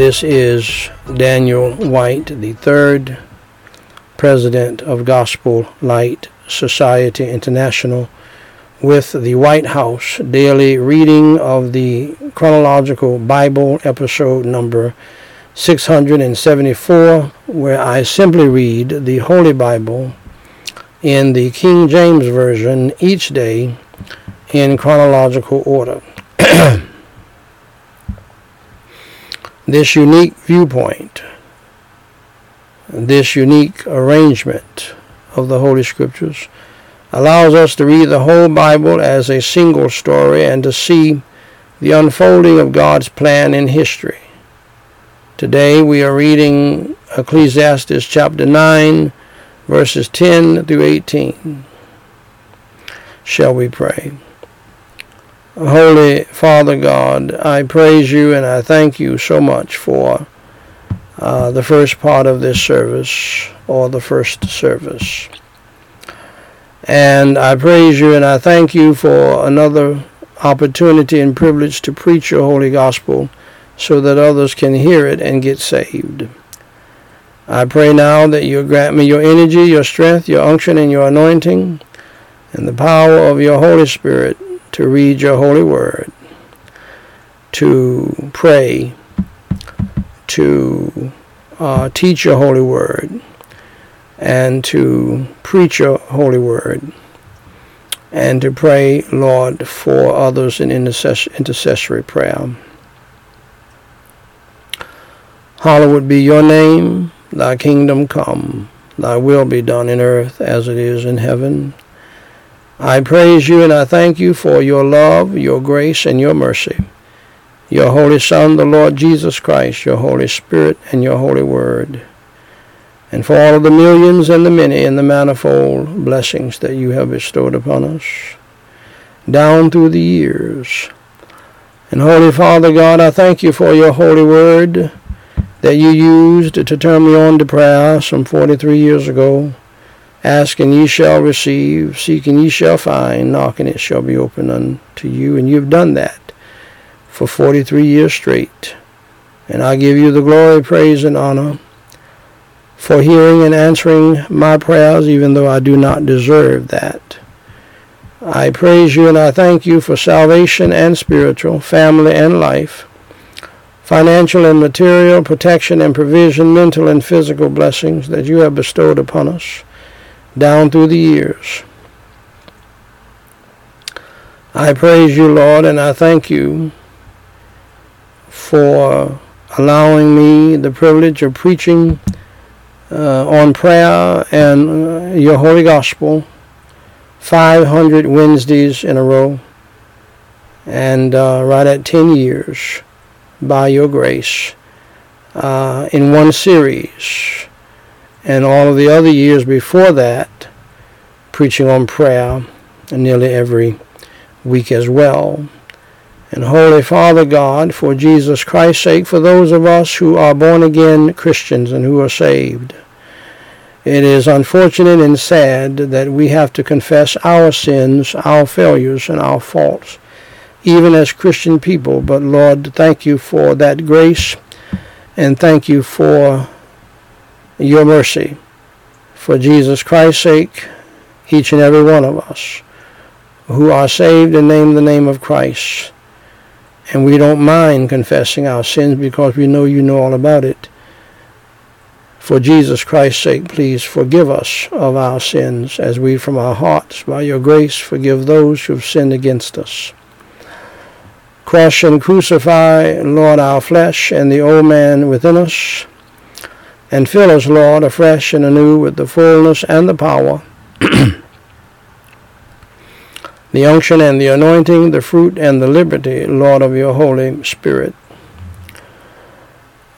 This is Daniel White, the third president of Gospel Light Society International, with the White House daily reading of the chronological Bible episode number 674, where I simply read the Holy Bible in the King James Version each day in chronological order. this unique viewpoint, this unique arrangement of the Holy Scriptures allows us to read the whole Bible as a single story and to see the unfolding of God's plan in history. Today we are reading Ecclesiastes chapter 9, verses 10 through 18. Shall we pray? Holy Father God, I praise you and I thank you so much for uh, the first part of this service or the first service. And I praise you and I thank you for another opportunity and privilege to preach your holy gospel so that others can hear it and get saved. I pray now that you grant me your energy, your strength, your unction, and your anointing, and the power of your Holy Spirit to read your holy word, to pray, to uh, teach your holy word, and to preach your holy word, and to pray, Lord, for others in intercess- intercessory prayer. Hallowed be your name, thy kingdom come, thy will be done in earth as it is in heaven. I praise you and I thank you for your love, your grace, and your mercy. Your Holy Son, the Lord Jesus Christ, your Holy Spirit, and your Holy Word. And for all of the millions and the many and the manifold blessings that you have bestowed upon us down through the years. And Holy Father God, I thank you for your holy word that you used to turn me on to prayer some 43 years ago. Ask and ye shall receive, seek and ye shall find, knock and it shall be opened unto you. And you've done that for 43 years straight. And I give you the glory, praise, and honor for hearing and answering my prayers, even though I do not deserve that. I praise you and I thank you for salvation and spiritual, family and life financial and material, protection and provision, mental and physical blessings that you have bestowed upon us down through the years. I praise you, Lord, and I thank you for allowing me the privilege of preaching uh, on prayer and uh, your holy gospel 500 Wednesdays in a row and uh, right at 10 years by your grace uh, in one series. And all of the other years before that, preaching on prayer nearly every week as well. And Holy Father God, for Jesus Christ's sake, for those of us who are born again Christians and who are saved, it is unfortunate and sad that we have to confess our sins, our failures, and our faults even as Christian people. But Lord, thank you for that grace and thank you for your mercy. For Jesus Christ's sake, each and every one of us who are saved and name the name of Christ. And we don't mind confessing our sins because we know you know all about it. For Jesus Christ's sake, please forgive us of our sins as we from our hearts, by your grace, forgive those who have sinned against us. Crush and crucify, Lord, our flesh and the old man within us, and fill us, Lord, afresh and anew with the fullness and the power, the unction and the anointing, the fruit and the liberty, Lord, of your Holy Spirit.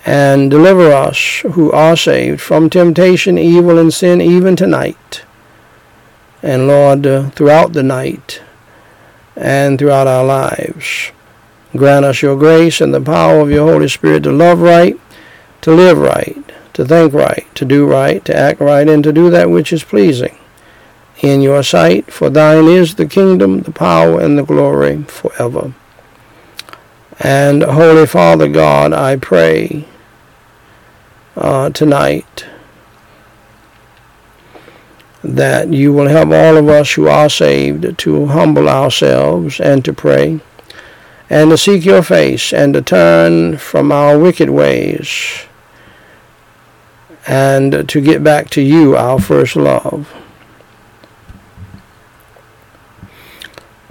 And deliver us who are saved from temptation, evil, and sin even tonight. And Lord, uh, throughout the night and throughout our lives. Grant us your grace and the power of your Holy Spirit to love right, to live right, to think right, to do right, to act right, and to do that which is pleasing in your sight. For thine is the kingdom, the power, and the glory forever. And Holy Father God, I pray uh, tonight that you will help all of us who are saved to humble ourselves and to pray and to seek your face and to turn from our wicked ways and to get back to you, our first love.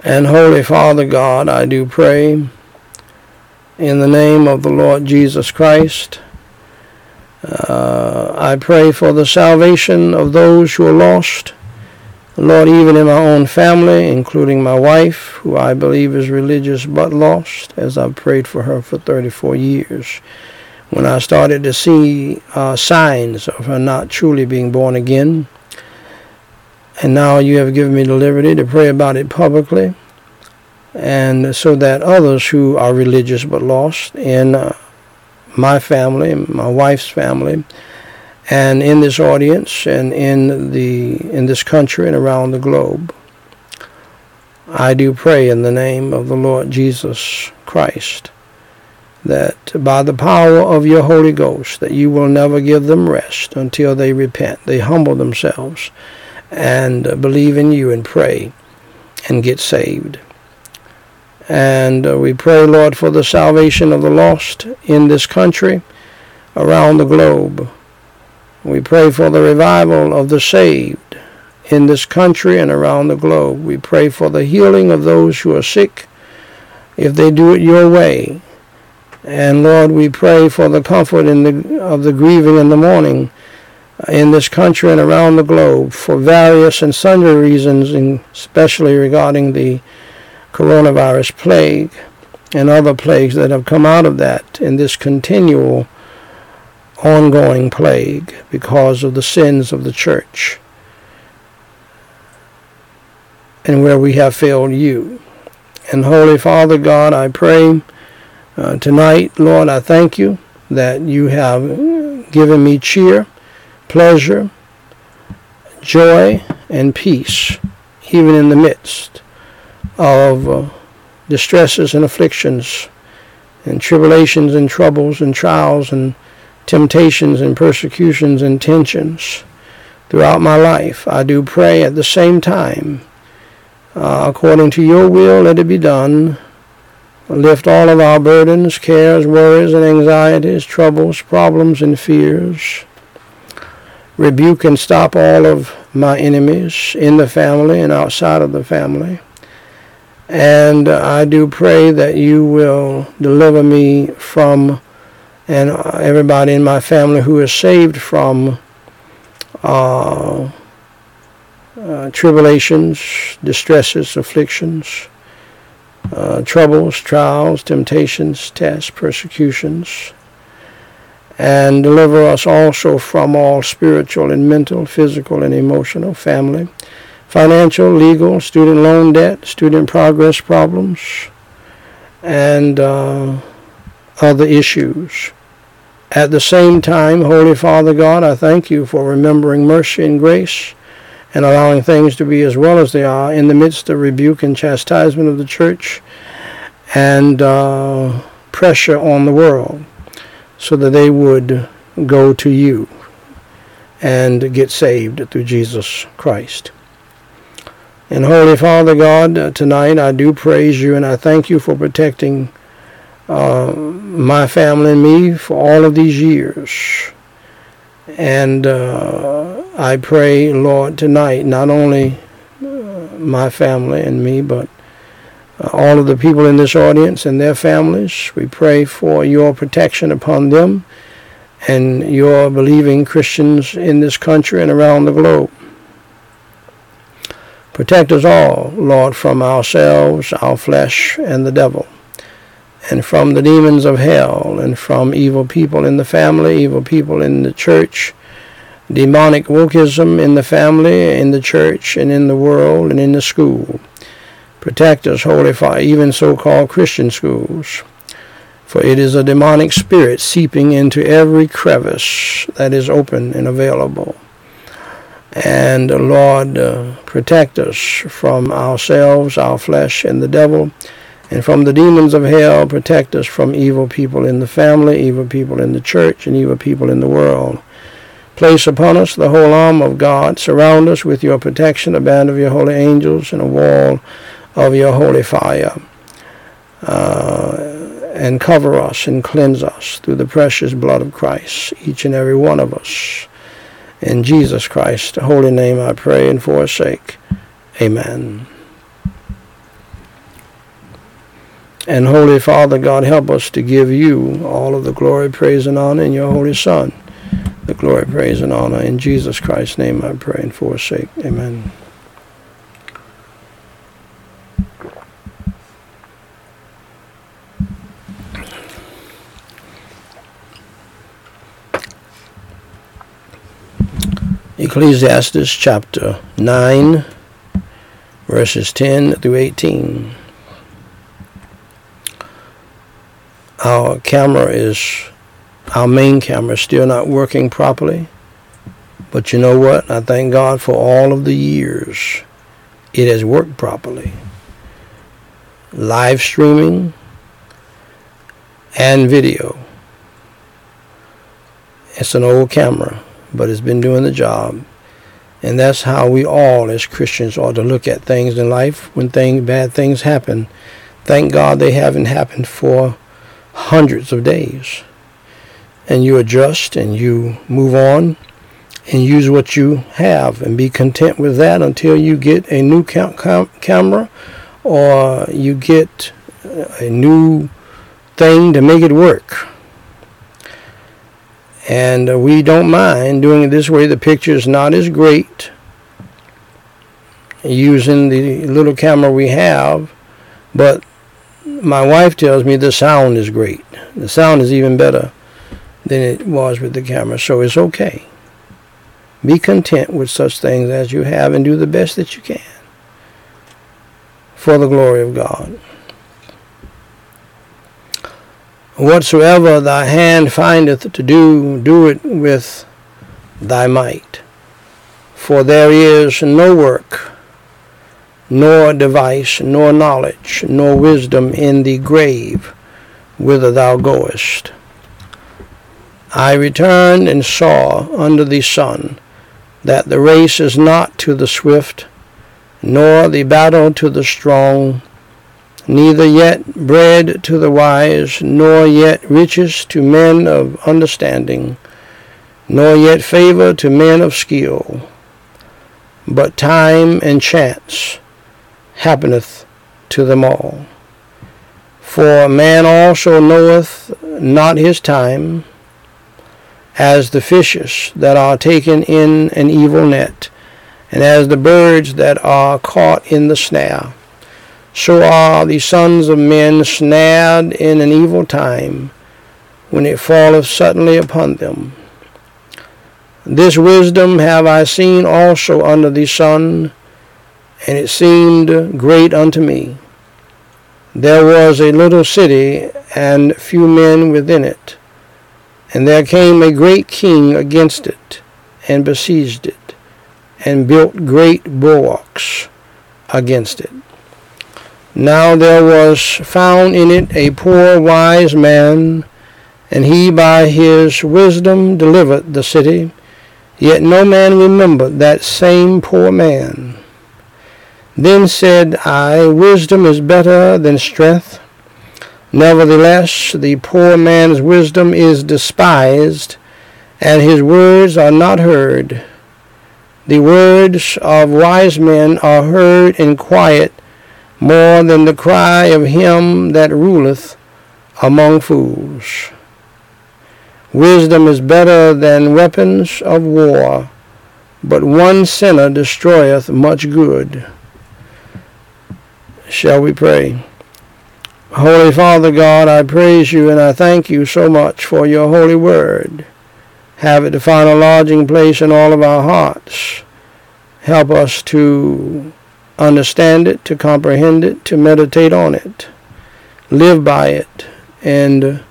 And Holy Father God, I do pray in the name of the Lord Jesus Christ. Uh, I pray for the salvation of those who are lost. Lord, even in my own family, including my wife, who I believe is religious but lost, as I've prayed for her for 34 years. When I started to see uh, signs of her not truly being born again, and now you have given me the liberty to pray about it publicly, and so that others who are religious but lost in uh, my family, my wife's family, and in this audience and in the in this country and around the globe. I do pray in the name of the Lord Jesus Christ that by the power of your Holy Ghost that you will never give them rest until they repent, they humble themselves and believe in you and pray and get saved. And uh, we pray, Lord, for the salvation of the lost in this country, around the globe. We pray for the revival of the saved in this country and around the globe. We pray for the healing of those who are sick if they do it your way. And Lord, we pray for the comfort the, of the grieving in the mourning in this country and around the globe for various and sundry reasons, especially regarding the coronavirus plague and other plagues that have come out of that in this continual ongoing plague because of the sins of the church and where we have failed you. And Holy Father God, I pray uh, tonight, Lord, I thank you that you have given me cheer, pleasure, joy, and peace, even in the midst of uh, distresses and afflictions and tribulations and troubles and trials and temptations and persecutions and tensions throughout my life. I do pray at the same time, uh, according to your will, let it be done. Lift all of our burdens, cares, worries, and anxieties, troubles, problems, and fears. Rebuke and stop all of my enemies in the family and outside of the family. And I do pray that you will deliver me from, and everybody in my family who is saved from uh, uh, tribulations, distresses, afflictions, uh, troubles, trials, temptations, tests, persecutions, and deliver us also from all spiritual and mental, physical and emotional, family, financial, legal, student loan debt, student progress problems, and uh, other issues. At the same time, Holy Father God, I thank you for remembering mercy and grace and allowing things to be as well as they are in the midst of rebuke and chastisement of the church and uh, pressure on the world so that they would go to you and get saved through Jesus Christ. And Holy Father God, uh, tonight I do praise you and I thank you for protecting uh, my family and me for all of these years. And uh, I pray, Lord, tonight, not only uh, my family and me, but uh, all of the people in this audience and their families. We pray for your protection upon them and your believing Christians in this country and around the globe. Protect us all, Lord, from ourselves, our flesh, and the devil, and from the demons of hell, and from evil people in the family, evil people in the church, demonic wokeism in the family, in the church, and in the world, and in the school. Protect us, Holy Father, even so-called Christian schools. For it is a demonic spirit seeping into every crevice that is open and available. And Lord, uh, protect us from ourselves, our flesh, and the devil, And from the demons of hell, protect us from evil people in the family, evil people in the church, and evil people in the world. Place upon us the whole arm of God. Surround us with your protection, a band of your holy angels, and a wall of your holy fire. Uh, and cover us and cleanse us through the precious blood of Christ, each and every one of us. In Jesus Christ's holy name I pray and for his sake. Amen. And Holy Father, God, help us to give you all of the glory, praise, and honor in your Holy Son. The glory, praise, and honor in Jesus Christ's name I pray and for his sake. Amen. Ecclesiastes chapter 9, verses 10 through 18. Our camera is, our main camera is still not working properly. But you know what? I thank God for all of the years it has worked properly. Live streaming and video. It's an old camera but it's been doing the job. And that's how we all as Christians ought to look at things in life when things bad things happen. Thank God they haven't happened for hundreds of days. And you adjust and you move on and use what you have and be content with that until you get a new cam- cam- camera or you get a new thing to make it work and uh, we don't mind doing it this way. The picture is not as great using the little camera we have, but my wife tells me the sound is great. The sound is even better than it was with the camera, so it's okay. Be content with such things as you have and do the best that you can for the glory of God. Whatsoever thy hand findeth to do, do it with thy might. For there is no work, nor device, nor knowledge, nor wisdom in the grave whither thou goest. I returned and saw under the sun that the race is not to the swift, nor the battle to the strong, neither yet bread to the wise, nor yet riches to men of understanding, nor yet favor to men of skill. But time and chance happeneth to them all. For man also knoweth not his time, as the fishes that are taken in an evil net, and as the birds that are caught in the snare. So are the sons of men snared in an evil time, when it falleth suddenly upon them. This wisdom have I seen also under the sun, and it seemed great unto me. There was a little city, and few men within it. And there came a great king against it, and besieged it, and built great bulwarks against it. Now there was found in it a poor wise man, and he by his wisdom delivered the city. Yet no man remembered that same poor man. Then said I, Wisdom is better than strength. Nevertheless, the poor man's wisdom is despised, and his words are not heard. The words of wise men are heard in quiet, more than the cry of him that ruleth among fools. Wisdom is better than weapons of war, but one sinner destroyeth much good. Shall we pray? Holy Father God, I praise you and I thank you so much for your holy word. Have it to find a lodging place in all of our hearts. Help us to understand it, to comprehend it, to meditate on it, live by it, and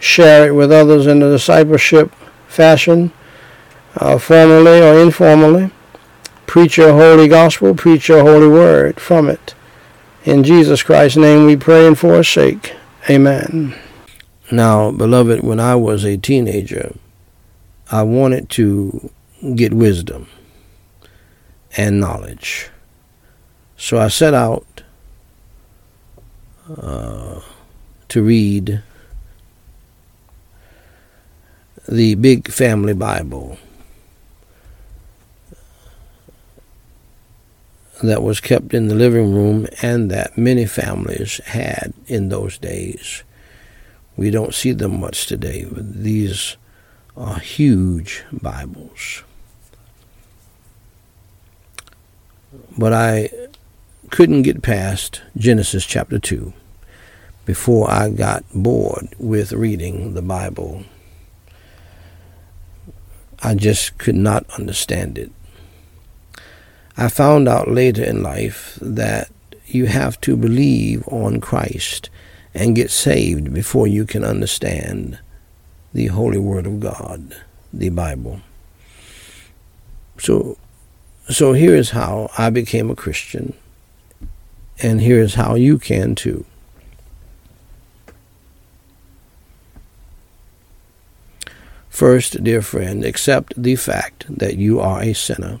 share it with others in a discipleship fashion, uh, formally or informally. Preach your holy gospel, preach your holy word from it, In Jesus Christ's name we pray and forsake. Amen. Now, beloved, when I was a teenager, I wanted to get wisdom and knowledge. So I set out uh, to read the Big Family Bible that was kept in the living room and that many families had in those days. We don't see them much today, but these are huge Bibles. But I couldn't get past Genesis chapter 2 before I got bored with reading the Bible. I just could not understand it. I found out later in life that you have to believe on Christ and get saved before you can understand the Holy Word of God, the Bible. So, so here is how I became a Christian, and here is how you can too. First, dear friend, accept the fact that you are a sinner